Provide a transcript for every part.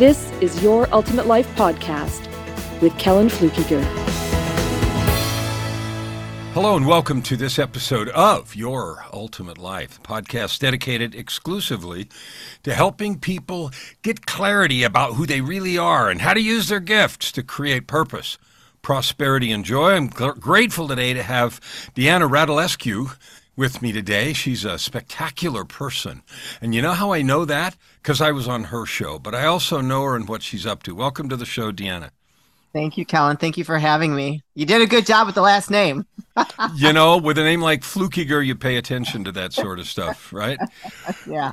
this is Your Ultimate Life Podcast with Kellen Flukiger. Hello and welcome to this episode of Your Ultimate Life, podcast dedicated exclusively to helping people get clarity about who they really are and how to use their gifts to create purpose, prosperity, and joy. I'm gl- grateful today to have Deanna Radulescu with me today. She's a spectacular person. And you know how I know that? Because I was on her show, but I also know her and what she's up to. Welcome to the show, Deanna. Thank you, Kellen. Thank you for having me. You did a good job with the last name. you know, with a name like Flukiger, you pay attention to that sort of stuff, right? yeah.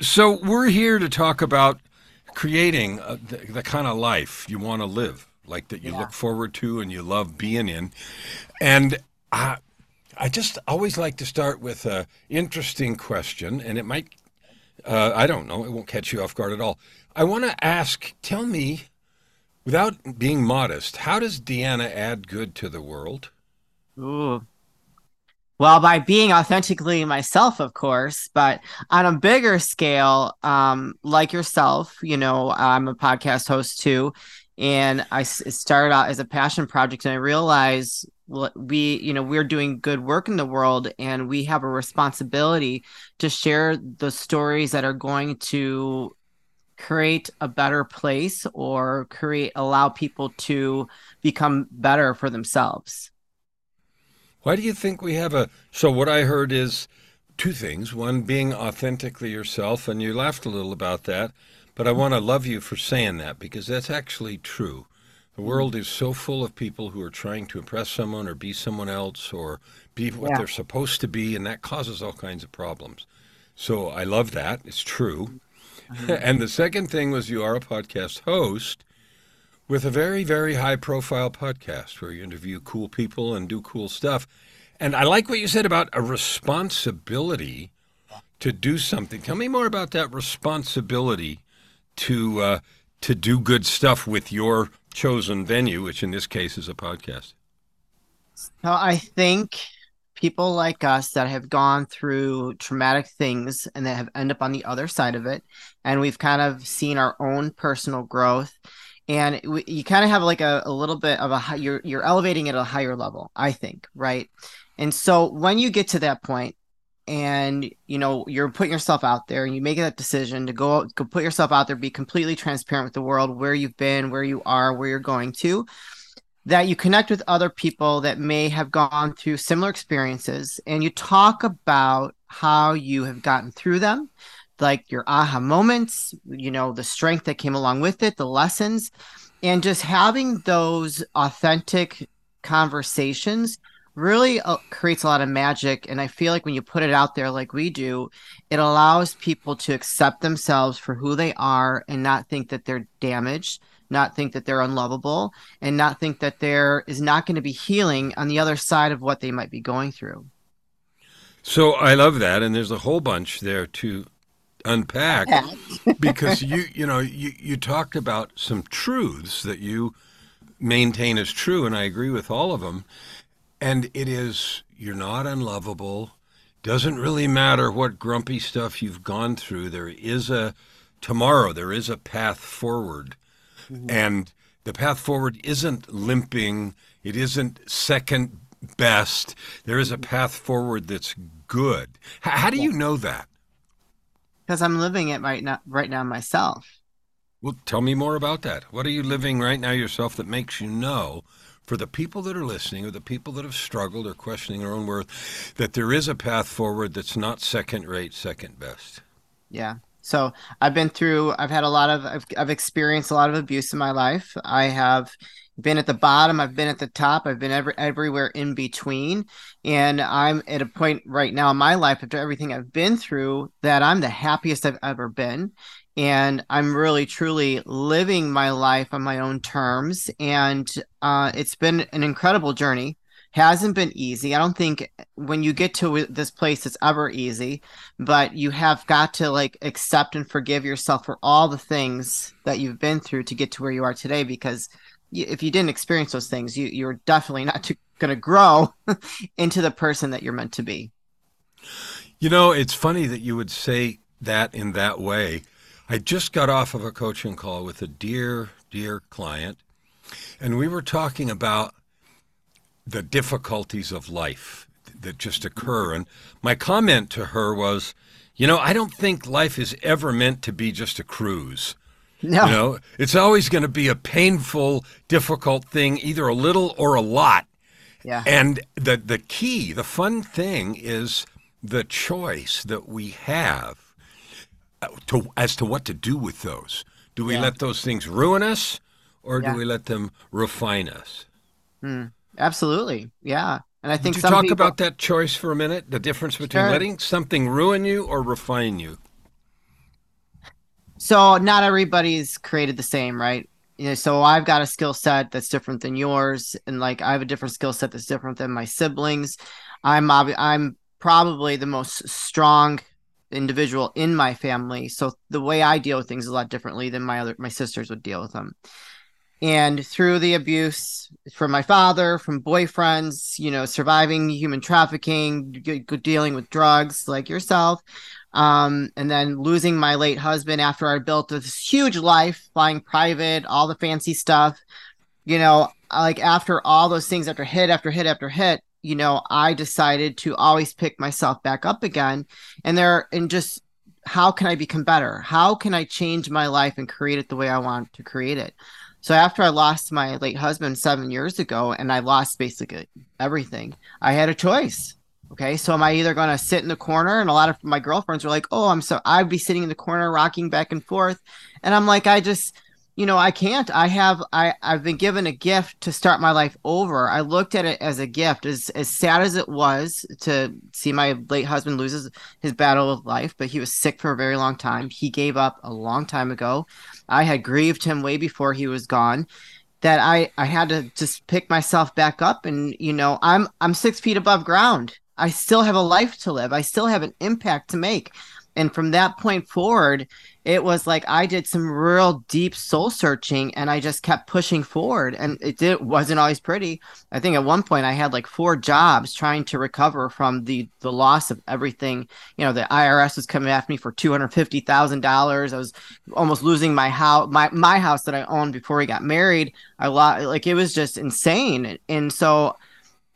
So we're here to talk about creating a, the, the, kind of life you want to live, like that you yeah. look forward to and you love being in. And I, I just always like to start with an interesting question, and it might, uh, I don't know, it won't catch you off guard at all. I want to ask, tell me, without being modest, how does Deanna add good to the world? Ooh. Well, by being authentically myself, of course, but on a bigger scale, um, like yourself, you know, I'm a podcast host too. And I started out as a passion project, and I realized we you know we're doing good work in the world and we have a responsibility to share the stories that are going to create a better place or create allow people to become better for themselves. Why do you think we have a so what i heard is two things. One being authentically yourself and you laughed a little about that but i want to love you for saying that because that's actually true the world is so full of people who are trying to impress someone or be someone else or be what yeah. they're supposed to be, and that causes all kinds of problems. So I love that. It's true. Mm-hmm. and the second thing was you are a podcast host with a very, very high profile podcast where you interview cool people and do cool stuff. And I like what you said about a responsibility to do something. Tell me more about that responsibility to uh, to do good stuff with your chosen venue, which in this case is a podcast? So I think people like us that have gone through traumatic things and that have ended up on the other side of it, and we've kind of seen our own personal growth. And you kind of have like a, a little bit of a you're you're elevating at a higher level, I think, right? And so when you get to that point, and you know you're putting yourself out there and you make that decision to go, go put yourself out there be completely transparent with the world where you've been where you are where you're going to that you connect with other people that may have gone through similar experiences and you talk about how you have gotten through them like your aha moments you know the strength that came along with it the lessons and just having those authentic conversations really uh, creates a lot of magic and i feel like when you put it out there like we do it allows people to accept themselves for who they are and not think that they're damaged not think that they're unlovable and not think that there is not going to be healing on the other side of what they might be going through. So i love that and there's a whole bunch there to unpack because you you know you you talked about some truths that you maintain as true and i agree with all of them and it is, you're not unlovable. Doesn't really matter what grumpy stuff you've gone through. There is a tomorrow, there is a path forward. Mm-hmm. And the path forward isn't limping, it isn't second best. There is a path forward that's good. How do you know that? Because I'm living it right now, right now myself. Well, tell me more about that. What are you living right now yourself that makes you know for the people that are listening or the people that have struggled or questioning their own worth that there is a path forward that's not second rate, second best. Yeah. So I've been through, I've had a lot of, I've, I've experienced a lot of abuse in my life. I have been at the bottom, I've been at the top, I've been every, everywhere in between. And I'm at a point right now in my life, after everything I've been through, that I'm the happiest I've ever been and I'm really truly living my life on my own terms. And uh, it's been an incredible journey. Hasn't been easy. I don't think when you get to this place it's ever easy, but you have got to like accept and forgive yourself for all the things that you've been through to get to where you are today. Because if you didn't experience those things, you you're definitely not going to grow into the person that you're meant to be. You know, it's funny that you would say that in that way I just got off of a coaching call with a dear, dear client, and we were talking about the difficulties of life that just occur. And my comment to her was, you know, I don't think life is ever meant to be just a cruise. No. You know, it's always going to be a painful, difficult thing, either a little or a lot. Yeah. And the the key, the fun thing is the choice that we have to, as to what to do with those. Do we yeah. let those things ruin us or yeah. do we let them refine us? Mm, absolutely. Yeah. And I think Would you talk people... about that choice for a minute? The difference between sure. letting something ruin you or refine you? So not everybody's created the same, right? You know, so I've got a skill set that's different than yours, and like I have a different skill set that's different than my siblings. I'm I'm probably the most strong individual in my family. So the way I deal with things is a lot differently than my other my sisters would deal with them. And through the abuse from my father, from boyfriends, you know, surviving human trafficking, dealing with drugs like yourself, um, and then losing my late husband after I built this huge life, flying private, all the fancy stuff, you know, like after all those things, after hit after hit after hit, you know, I decided to always pick myself back up again. And there, and just how can I become better? How can I change my life and create it the way I want to create it? So after I lost my late husband seven years ago and I lost basically everything, I had a choice. Okay. So am I either going to sit in the corner? And a lot of my girlfriends were like, oh, I'm so, I'd be sitting in the corner, rocking back and forth. And I'm like, I just, you know, I can't. I have I I've been given a gift to start my life over. I looked at it as a gift. As as sad as it was to see my late husband loses his battle of life, but he was sick for a very long time. He gave up a long time ago. I had grieved him way before he was gone. That I I had to just pick myself back up and you know, I'm I'm 6 feet above ground. I still have a life to live. I still have an impact to make. And from that point forward, it was like I did some real deep soul searching and I just kept pushing forward. And it did, wasn't always pretty. I think at one point I had like four jobs trying to recover from the, the loss of everything. You know, the IRS was coming after me for $250,000. I was almost losing my house, my, my house that I owned before we got married. I lost, like, it was just insane. And so,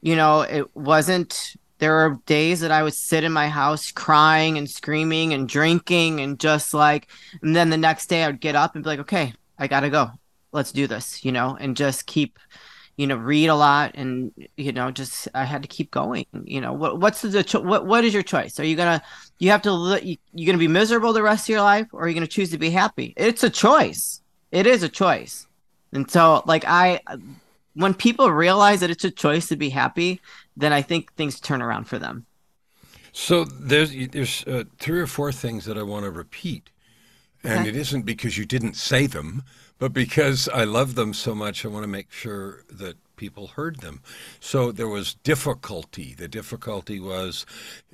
you know, it wasn't there were days that I would sit in my house crying and screaming and drinking and just like, and then the next day I would get up and be like, okay, I gotta go. Let's do this, you know, and just keep, you know, read a lot and, you know, just, I had to keep going, you know, what, what's the, cho- what, what is your choice? Are you gonna, you have to, you, you're gonna be miserable the rest of your life or are you gonna choose to be happy? It's a choice. It is a choice. And so, like, I, when people realize that it's a choice to be happy, then I think things turn around for them. So there's there's uh, three or four things that I want to repeat, and okay. it isn't because you didn't say them, but because I love them so much. I want to make sure that people heard them. So there was difficulty. The difficulty was,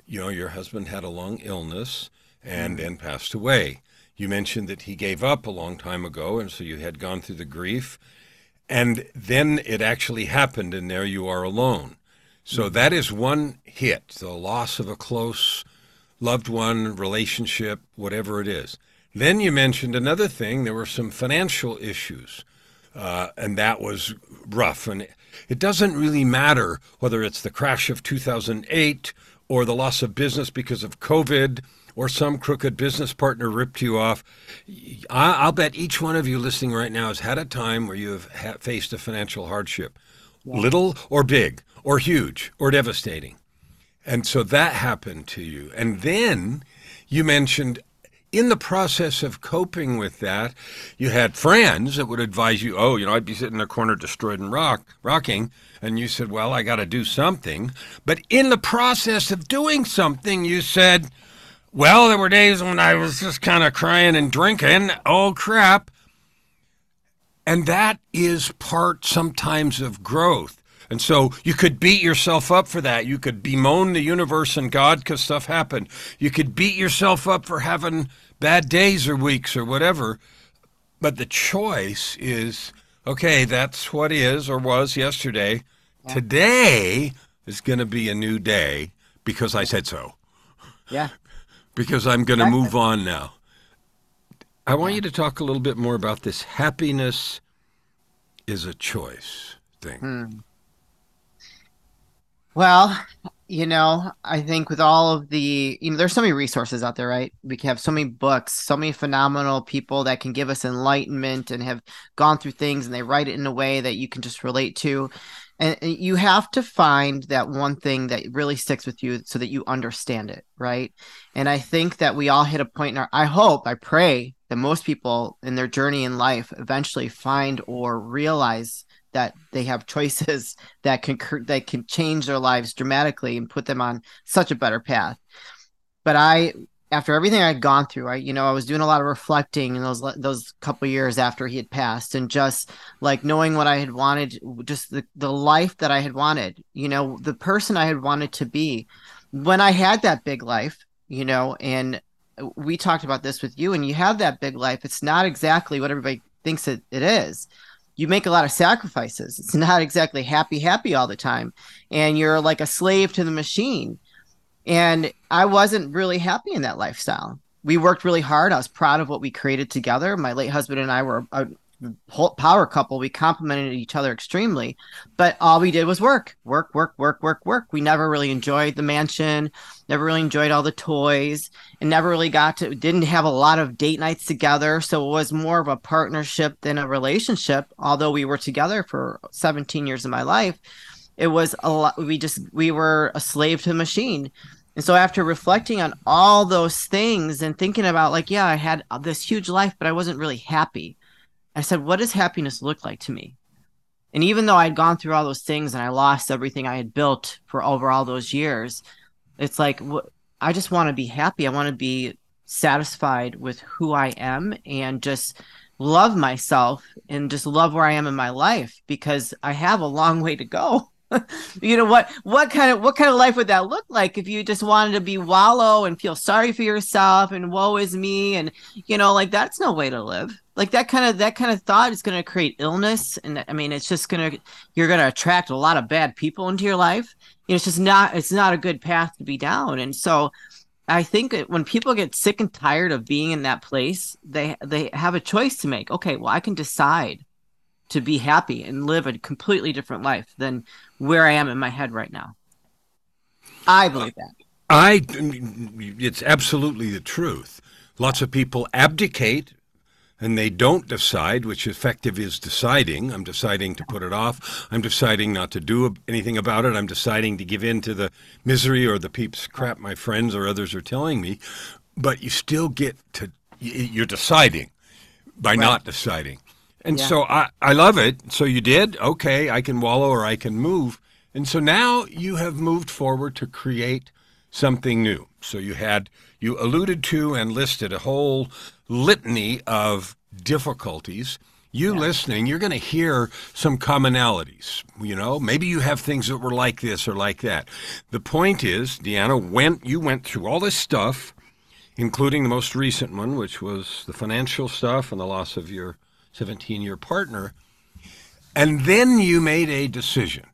you know, your husband had a long illness and then mm-hmm. passed away. You mentioned that he gave up a long time ago, and so you had gone through the grief and then it actually happened, and there you are alone. So that is one hit the loss of a close loved one, relationship, whatever it is. Then you mentioned another thing there were some financial issues, uh, and that was rough. And it doesn't really matter whether it's the crash of 2008 or the loss of business because of COVID or some crooked business partner ripped you off. I'll bet each one of you listening right now has had a time where you have faced a financial hardship, yeah. little or big, or huge, or devastating. And so that happened to you. And then you mentioned in the process of coping with that, you had friends that would advise you, oh, you know, I'd be sitting in a corner destroyed and rock, rocking. And you said, well, I got to do something. But in the process of doing something, you said, well, there were days when I was just kind of crying and drinking. Oh, crap. And that is part sometimes of growth. And so you could beat yourself up for that. You could bemoan the universe and God because stuff happened. You could beat yourself up for having bad days or weeks or whatever. But the choice is okay, that's what is or was yesterday. Yeah. Today is going to be a new day because I said so. Yeah. Because I'm going to move on now. I want yeah. you to talk a little bit more about this happiness is a choice thing. Hmm. Well, you know, I think with all of the, you know, there's so many resources out there, right? We have so many books, so many phenomenal people that can give us enlightenment and have gone through things and they write it in a way that you can just relate to. And you have to find that one thing that really sticks with you so that you understand it, right? And I think that we all hit a point in our, I hope, I pray that most people in their journey in life eventually find or realize that they have choices that can that can change their lives dramatically and put them on such a better path. But I after everything I'd gone through, I you know I was doing a lot of reflecting in those those couple years after he had passed, and just like knowing what I had wanted, just the the life that I had wanted, you know, the person I had wanted to be. When I had that big life, you know, and we talked about this with you, and you have that big life. It's not exactly what everybody thinks it, it is you make a lot of sacrifices. It's not exactly happy, happy all the time. And you're like a slave to the machine. And I wasn't really happy in that lifestyle. We worked really hard. I was proud of what we created together. My late husband and I were a, power couple. We complemented each other extremely, but all we did was work, work, work, work, work, work. We never really enjoyed the mansion, never really enjoyed all the toys, and never really got to, didn't have a lot of date nights together. So it was more of a partnership than a relationship. Although we were together for 17 years of my life, it was a lot. We just, we were a slave to the machine. And so after reflecting on all those things and thinking about like, yeah, I had this huge life, but I wasn't really happy I said, what does happiness look like to me? And even though I'd gone through all those things and I lost everything I had built for over all those years, it's like I just want to be happy. I want to be satisfied with who I am and just love myself and just love where I am in my life because I have a long way to go. you know what what kind of what kind of life would that look like if you just wanted to be wallow and feel sorry for yourself and woe is me and you know like that's no way to live. Like that kind of that kind of thought is going to create illness and i mean it's just going to you're going to attract a lot of bad people into your life. You know it's just not it's not a good path to be down. And so i think when people get sick and tired of being in that place they they have a choice to make. Okay well i can decide to be happy and live a completely different life than where i am in my head right now i believe that i it's absolutely the truth lots of people abdicate and they don't decide, which effective is deciding. I'm deciding to put it off. I'm deciding not to do anything about it. I'm deciding to give in to the misery or the peeps crap my friends or others are telling me. But you still get to, you're deciding by right. not deciding. And yeah. so I, I love it. So you did? Okay, I can wallow or I can move. And so now you have moved forward to create something new. So you had, you alluded to and listed a whole litany of difficulties. You yeah. listening, you're going to hear some commonalities. You know, maybe you have things that were like this or like that. The point is, Deanna, went you went through all this stuff, including the most recent one, which was the financial stuff and the loss of your 17-year partner, and then you made a decision.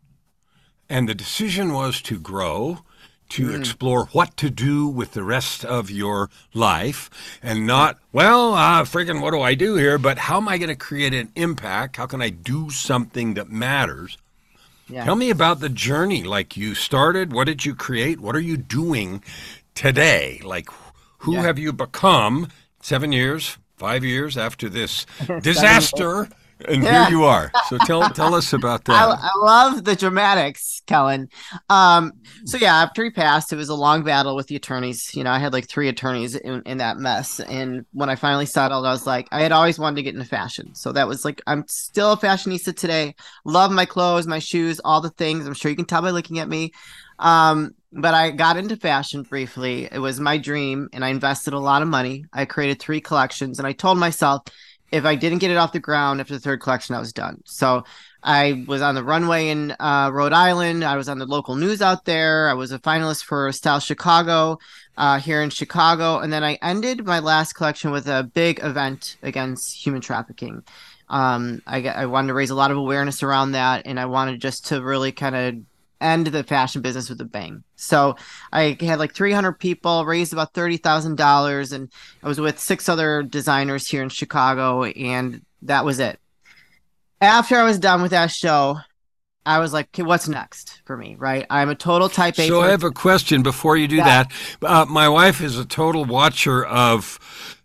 And the decision was to grow to mm. explore what to do with the rest of your life and not, well, uh, friggin', what do I do here? But how am I going to create an impact? How can I do something that matters? Yeah. Tell me about the journey. Like you started, what did you create? What are you doing today? Like, who yeah. have you become seven years, five years after this disaster? and yeah. here you are. So tell tell us about that. I, I, love the dramatics, Kellen. Um, so yeah, after he passed, it was a long battle with the attorneys. You know, I had like three attorneys in, in that mess, and when I finally settled, I was like, I had always wanted to get into fashion, so that was like, I'm still a fashionista today. Love my clothes, my shoes, all the things. I'm sure you can tell by looking at me. Um, but I got into fashion briefly. It was my dream, and I invested a lot of money. I created three collections, and I told myself if I didn't get it off the ground after the third collection, I was done. So I was on the runway in uh, Rhode Island. I was on the local news out there. I was a finalist for Style Chicago uh, here in Chicago. And then I ended my last collection with a big event against human trafficking. Um, I, I wanted to raise a lot of awareness around that. And I wanted just to really kind of end the fashion business with a bang. So I had like 300 people, raised about $30,000. And I was with six other designers here in Chicago. And that was it after I was done with that show, I was like, okay, what's next for me, right? I'm a total type A. So I have a question before you do yeah. that. Uh, my wife is a total watcher of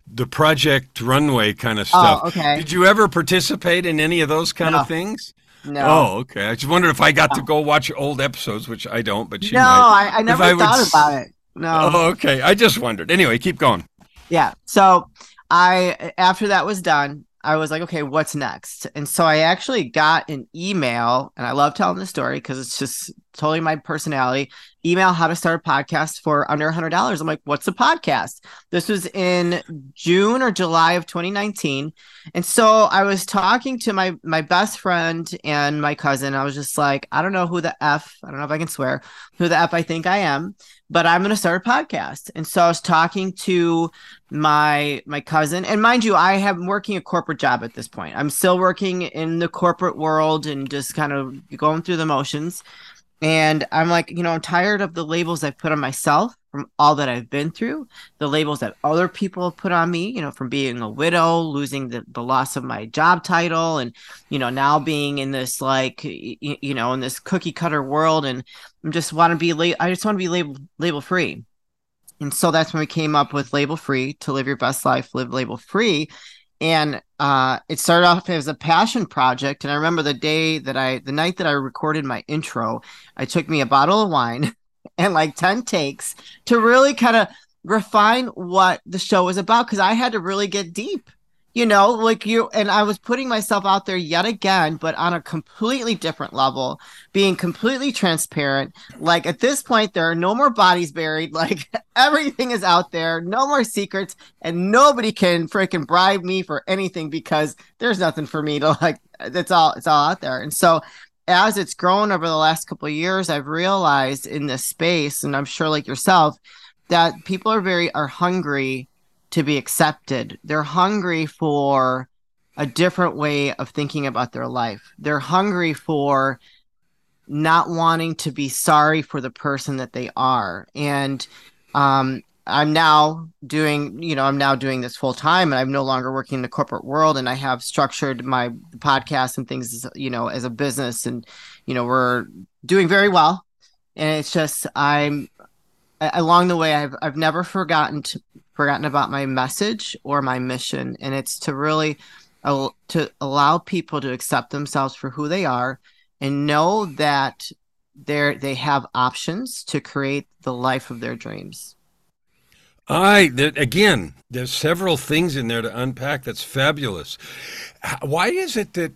the Project Runway kind of stuff. Oh, okay. Did you ever participate in any of those kind no. of things? No. Oh, okay. I just wondered if I got no. to go watch old episodes, which I don't, but she no, might. I, I never I thought would... about it. No. Oh, okay. I just wondered. Anyway, keep going. Yeah. So I after that was done, I was like, okay, what's next? And so I actually got an email, and I love telling this story because it's just totally my personality. Email how to start a podcast for under a hundred dollars. I'm like, what's a podcast? This was in June or July of 2019, and so I was talking to my my best friend and my cousin. I was just like, I don't know who the f, I don't know if I can swear, who the f I think I am, but I'm going to start a podcast. And so I was talking to my my cousin, and mind you, I have working a corporate job at this point. I'm still working in the corporate world and just kind of going through the motions. And I'm like, you know, I'm tired of the labels I've put on myself from all that I've been through, the labels that other people have put on me, you know, from being a widow, losing the, the loss of my job title, and, you know, now being in this, like, you, you know, in this cookie cutter world. And I just want to be, la- I just want to be label, label free. And so that's when we came up with label free to live your best life, live label free and uh, it started off as a passion project. And I remember the day that I, the night that I recorded my intro, I took me a bottle of wine and like 10 takes to really kind of refine what the show was about because I had to really get deep you know like you and i was putting myself out there yet again but on a completely different level being completely transparent. Like at this point there are no more bodies buried. Like everything is out there. No more secrets. And nobody can freaking bribe me for anything because there's nothing for me to like it's all it's all out there. And so as it's grown over the last couple of years i've realized in this space and i'm sure like yourself that people are very are hungry to be accepted. They're hungry for a different way of thinking about their life. They're hungry for not wanting to be sorry for the person that they are. And um, I'm now doing, you know, I'm now doing this full time and I'm no longer working in the corporate world and I have structured my podcast and things, you know, as a business and, you know, we're doing very well. And it's just, I'm along the way, I've, I've never forgotten to, forgotten about my message or my mission and it's to really uh, to allow people to accept themselves for who they are and know that they they have options to create the life of their dreams I again, there's several things in there to unpack. That's fabulous. Why is it that?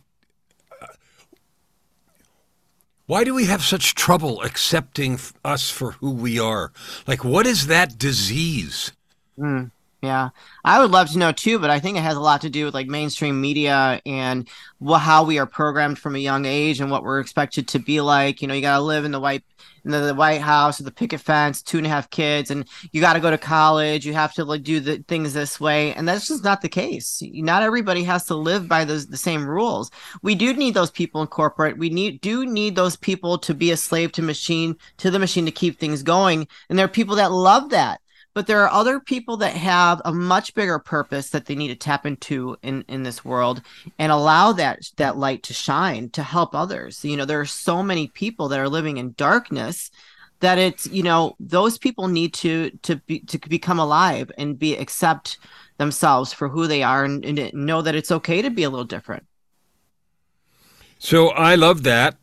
Why do we have such trouble accepting us for who we are? Like, what is that disease? Mm, yeah, I would love to know too, but I think it has a lot to do with like mainstream media and how we are programmed from a young age and what we're expected to be like. You know, you got to live in the white in the, the White House the picket fence, two and a half kids, and you got to go to college. You have to like do the things this way, and that's just not the case. Not everybody has to live by those the same rules. We do need those people in corporate. We need do need those people to be a slave to machine to the machine to keep things going, and there are people that love that but there are other people that have a much bigger purpose that they need to tap into in in this world and allow that that light to shine to help others. You know there are so many people that are living in darkness that it's you know those people need to to be to become alive and be accept themselves for who they are and, and know that it's okay to be a little different. So i love that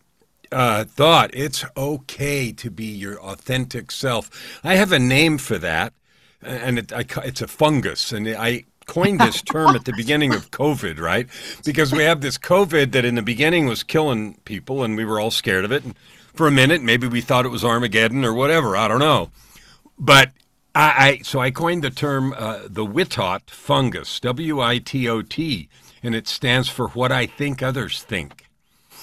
uh, thought. It's okay to be your authentic self. I have a name for that, and it, I, it's a fungus, and I coined this term at the beginning of COVID, right? Because we have this COVID that in the beginning was killing people, and we were all scared of it. And for a minute. Maybe we thought it was Armageddon or whatever. I don't know. But I, I so I coined the term uh, the Witot fungus, W I T O T, and it stands for what I think others think.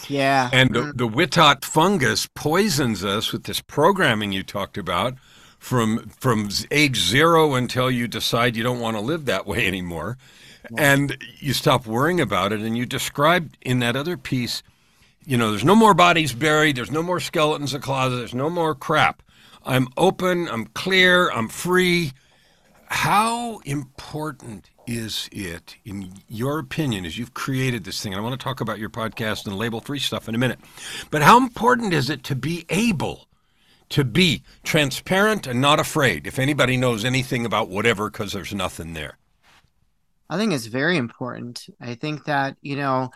Yeah. And the, the Witot fungus poisons us with this programming you talked about from from age zero until you decide you don't want to live that way anymore. And you stop worrying about it. And you described in that other piece, you know, there's no more bodies buried, there's no more skeletons in the closet, there's no more crap. I'm open, I'm clear, I'm free. How important is it, in your opinion, as you've created this thing? And I want to talk about your podcast and label free stuff in a minute. But how important is it to be able to be transparent and not afraid if anybody knows anything about whatever because there's nothing there? I think it's very important. I think that, you know,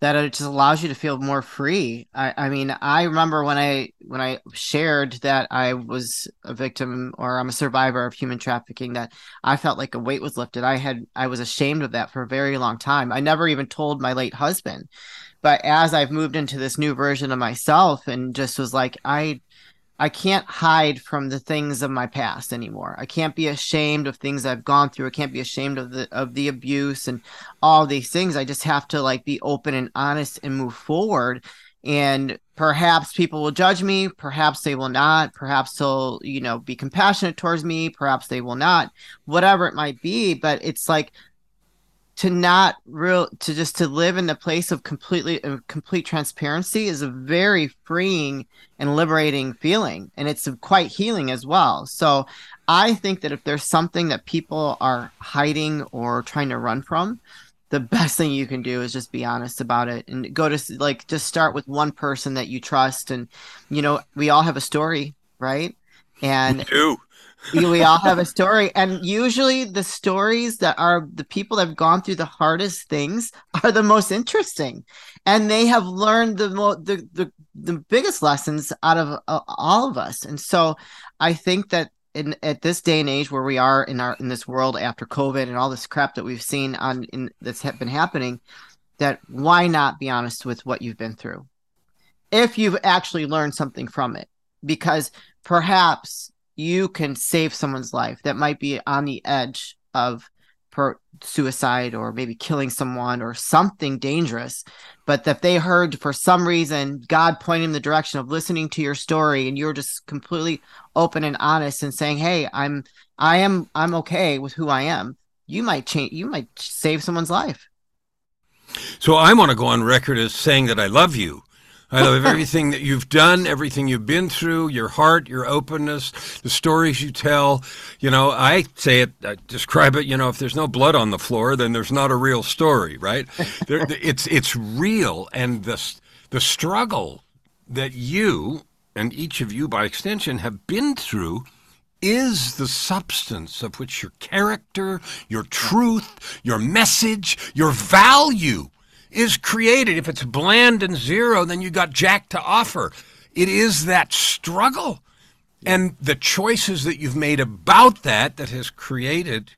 that it just allows you to feel more free. I, I mean, I remember when I when I shared that I was a victim or I'm a survivor of human trafficking, that I felt like a weight was lifted. I had I was ashamed of that for a very long time. I never even told my late husband. But as I've moved into this new version of myself and just was like, I I can't hide from the things of my past anymore. I can't be ashamed of things I've gone through. I can't be ashamed of the of the abuse and all these things. I just have to like be open and honest and move forward. And perhaps people will judge me, perhaps they will not, perhaps they'll, you know, be compassionate towards me, perhaps they will not, whatever it might be. But it's like to not real to just to live in the place of completely uh, complete transparency is a very freeing and liberating feeling and it's quite healing as well. So i think that if there's something that people are hiding or trying to run from the best thing you can do is just be honest about it and go to like just start with one person that you trust. And you know we all have a story right? And we all have a story and usually the stories that are the people that have gone through the hardest things are the most interesting and they have learned the mo- the, the the biggest lessons out of uh, all of us and so i think that in at this day and age where we are in our in this world after covid and all this crap that we've seen on in that's been happening that why not be honest with what you've been through? If you've actually learned something from it because perhaps you can save someone's life that might be on the edge of per suicide or maybe killing someone or something dangerous. But that they heard for some reason god pointing the direction of listening to your story and you're just completely open and honest and saying hey i'm i am i'm okay with who i am you might change you might save someone's life. So i want to go on record as saying that i love you I love everything that you've done, everything you've been through, your heart, your openness, the stories you tell. You know, I say it, I describe it. You know, if there's no blood on the floor, then there's not a real story, right? there, it's it's real, and the the struggle that you and each of you, by extension, have been through is the substance of which your character, your truth, your message, your value is created. If it's bland and zero, then you got jack to offer. It is that struggle and the choices that you've made about that that has created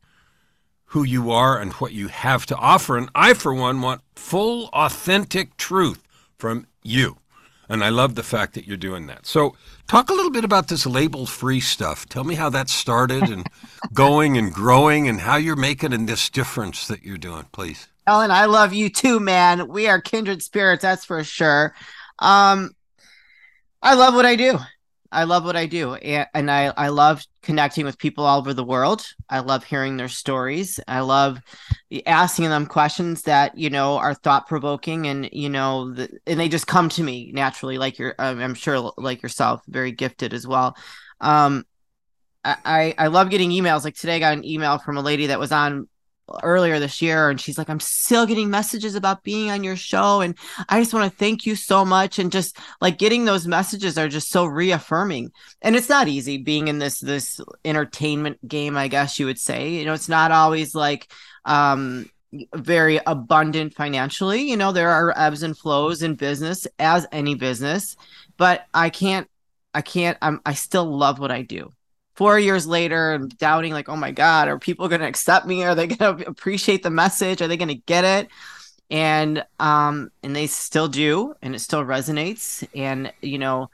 who you are and what you have to offer. And I, for one, want full, authentic truth from you. And I love the fact that you're doing that. So, talk a little bit about this label free stuff. Tell me how that started and going and growing and how you're making this difference that you're doing, please. Kellen, I love you too, man. We are kindred spirits, that's for sure. Um, I love what I do. I love what I do, and, and I I love connecting with people all over the world. I love hearing their stories. I love asking them questions that you know are thought provoking, and you know, the, and they just come to me naturally. Like you're, I'm sure, like yourself, very gifted as well. Um, I I love getting emails. Like today, I got an email from a lady that was on earlier this year and she's like i'm still getting messages about being on your show and i just want to thank you so much. And just like getting those messages are just so reaffirming. And it's not easy being in this this entertainment game i guess you would say. You know it's not always like um very abundant financially. You know there are ebbs and flows in business as any business but i can't i can't i'm i still love what i do four years later and doubting like oh my god are people going to accept me are they going to appreciate the message are they going to get it and um and they still do and it still resonates and you know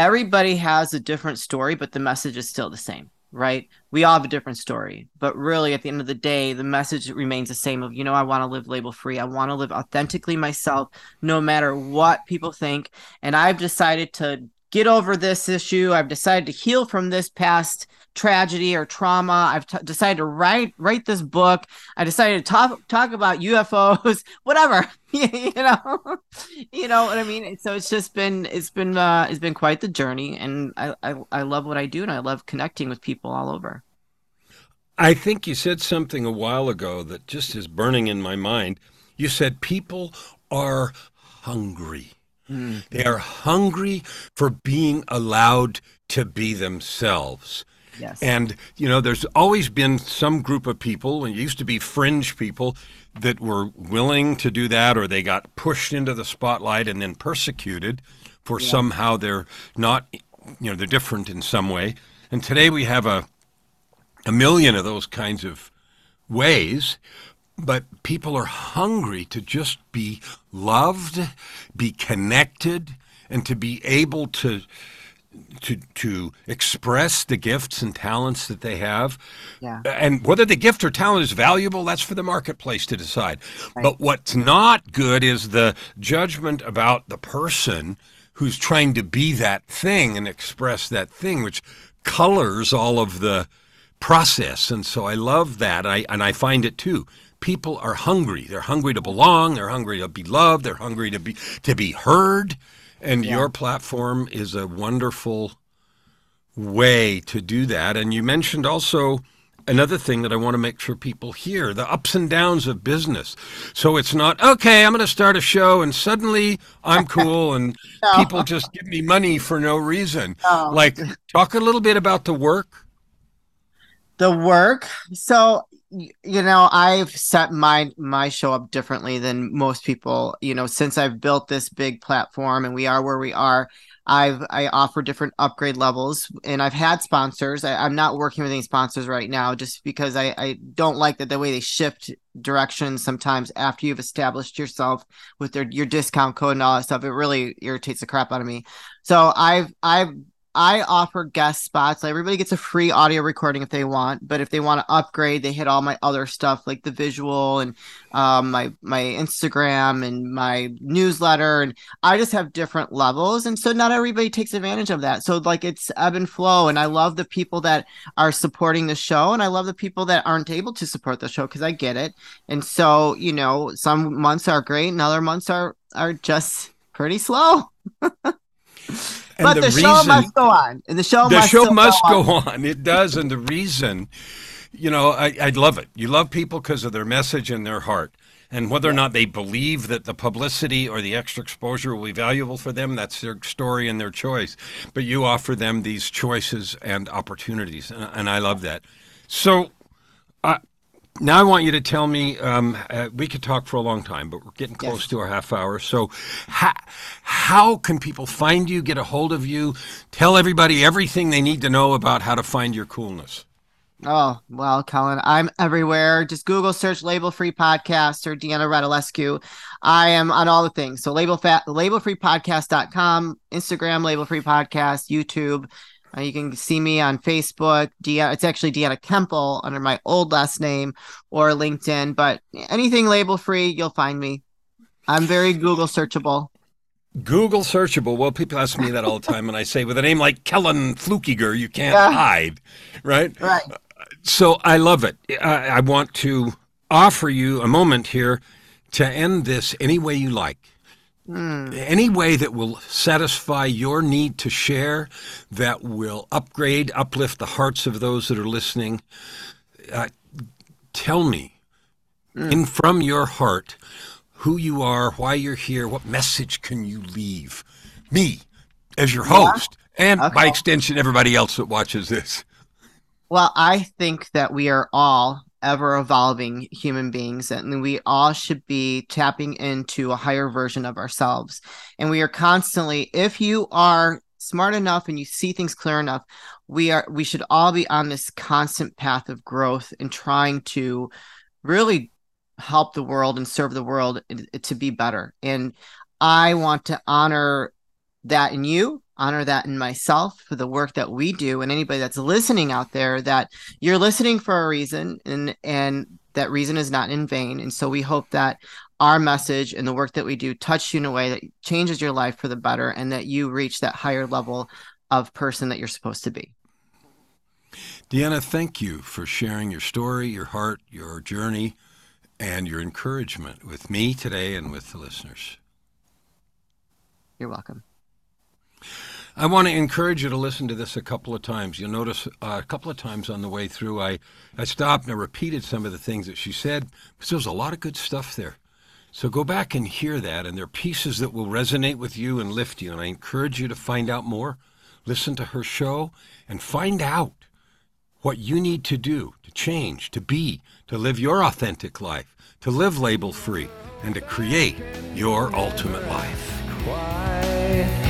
everybody has a different story, but the message is still the same, right? We all have a different story, but really at the end of the day, the message remains the same of, you know, I want to live label free. I want to live authentically myself, no matter what people think. And I've decided to get over this issue. I've decided to heal from this past tragedy or trauma. I've t- decided to write write this book. I decided to talk talk about UFOs, whatever. you know, you know what I mean. So it's just been it's been uh, it's been quite the journey, and I, I I love what I do, and I love connecting with people all over. I think you said something a while ago that just is burning in my mind. You said people are hungry. Mm. They are hungry for being allowed to be themselves. Yes. And, you know, there's always been some group of people, and used to be fringe people, that were willing to do that, or they got pushed into the spotlight and then persecuted for yeah. somehow they're not, you know, they're different in some way. And today we have a, a million of those kinds of ways but people are hungry to just be loved, be connected, and to be able to to to express the gifts and talents that they have. Yeah. And whether the gift or talent is valuable, that's for the marketplace to decide. Right. But what's not good is the judgment about the person who's trying to be that thing and express that thing, which colors all of the process. And so I love that. I and I find it too people are hungry. They're hungry to belong. They're hungry to be loved. They're hungry to be to be heard. And yeah. your platform is a wonderful way to do that. And you mentioned also another thing that I want to make sure people hear the ups and downs of business. So it's not, okay, I'm going to start a show and suddenly I'm cool and no. people just give me money for no reason. No. Like, talk a little bit about the work. The work. So you know i've set my my show up differently than most people. You know since i've built this big platform and we are where we are i've i offer different upgrade levels and i've had sponsors. I, am not working with any sponsors right now just because i i don't like that the way they shift directions sometimes after you've established yourself with their your discount code and all that stuff. It really irritates the crap out of me. So i've i've I offer guest spots. everybody gets a free audio recording if they want, but if they want to upgrade, they hit all my other stuff like the visual and um, my my Instagram and my newsletter, and I just have different levels, and so not everybody takes advantage of that. So like it's ebb and flow, and I love the people that are supporting the show, and I love the people that aren't able to support the show because I get it. And so you know, some months are great, and other months are are just pretty slow. And but the, the reason, show must go on. And the show the must, show must go, go on. on. It does. And the reason, you know, I, I love it. You love people because of their message and their heart. And whether or not they believe that the publicity or the extra exposure will be valuable for them, that's their story and their choice. But you offer them these choices and opportunities. And, and I love that. So, now I want you to tell me. Um, uh, we could talk for a long time, but we're getting close yes. to our half hour. So, how, how can people find you, get a hold of you, tell everybody everything they need to know about how to find your coolness? Oh, well, Colin, I'm everywhere. Just Google search Label Free Podcast or Deanna Radulescu. I am on all the things. So label fat labelfreepodcast.com, Instagram, Label Free Podcast, YouTube, uh, you can see me on Facebook. Deanna, it's actually Deanna Kemple under my old last name or LinkedIn, but anything label free, you'll find me. I'm very Google searchable. Google searchable. Well, people ask me that all the time, and I say, with a name like Kellen Flukiger, you can't yeah. hide, right? Right. So I love it. I, I want to offer you a moment here to end this any way you like. Mm. Any way that will satisfy your need to share, that will upgrade, uplift the hearts of those that are listening. Uh, tell me, mm. in from your heart, who you are, why you're here, what message can you leave me as your host, yeah. and okay. by extension, everybody else that watches this. Well, I think that we are all ever evolving human beings and we all should be tapping into a higher version of ourselves. And we are constantly if you are smart enough and you see things clear enough we are we should all be on this constant path of growth and trying to really help the world and serve the world eh, to be better. And i want to honor that in you honor that in myself for the work that we do and anybody that's listening out there that you're listening for a reason and and that reason is not in vain. And so we hope that our message and the work that we do touch you in a way that changes your life for the better and that you reach that higher level of person that you're supposed to be. Deanna, thank you for sharing your story, your heart, your journey, and your encouragement with me today and with the listeners. You're welcome. I want to encourage you to listen to this a couple of times. You'll notice uh, a couple of times on the way through, I, I stopped and I repeated some of the things that she said because there was a lot of good stuff there. So go back and hear that, and there are pieces that will resonate with you and lift you. And I encourage you to find out more, listen to her show, and find out what you need to do to change, to be, to live your authentic life, to live label free, and to create your ultimate life.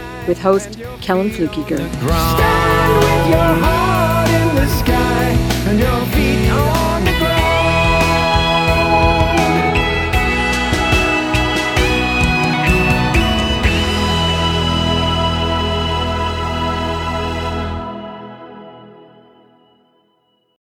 with host Kellen Fluckiger.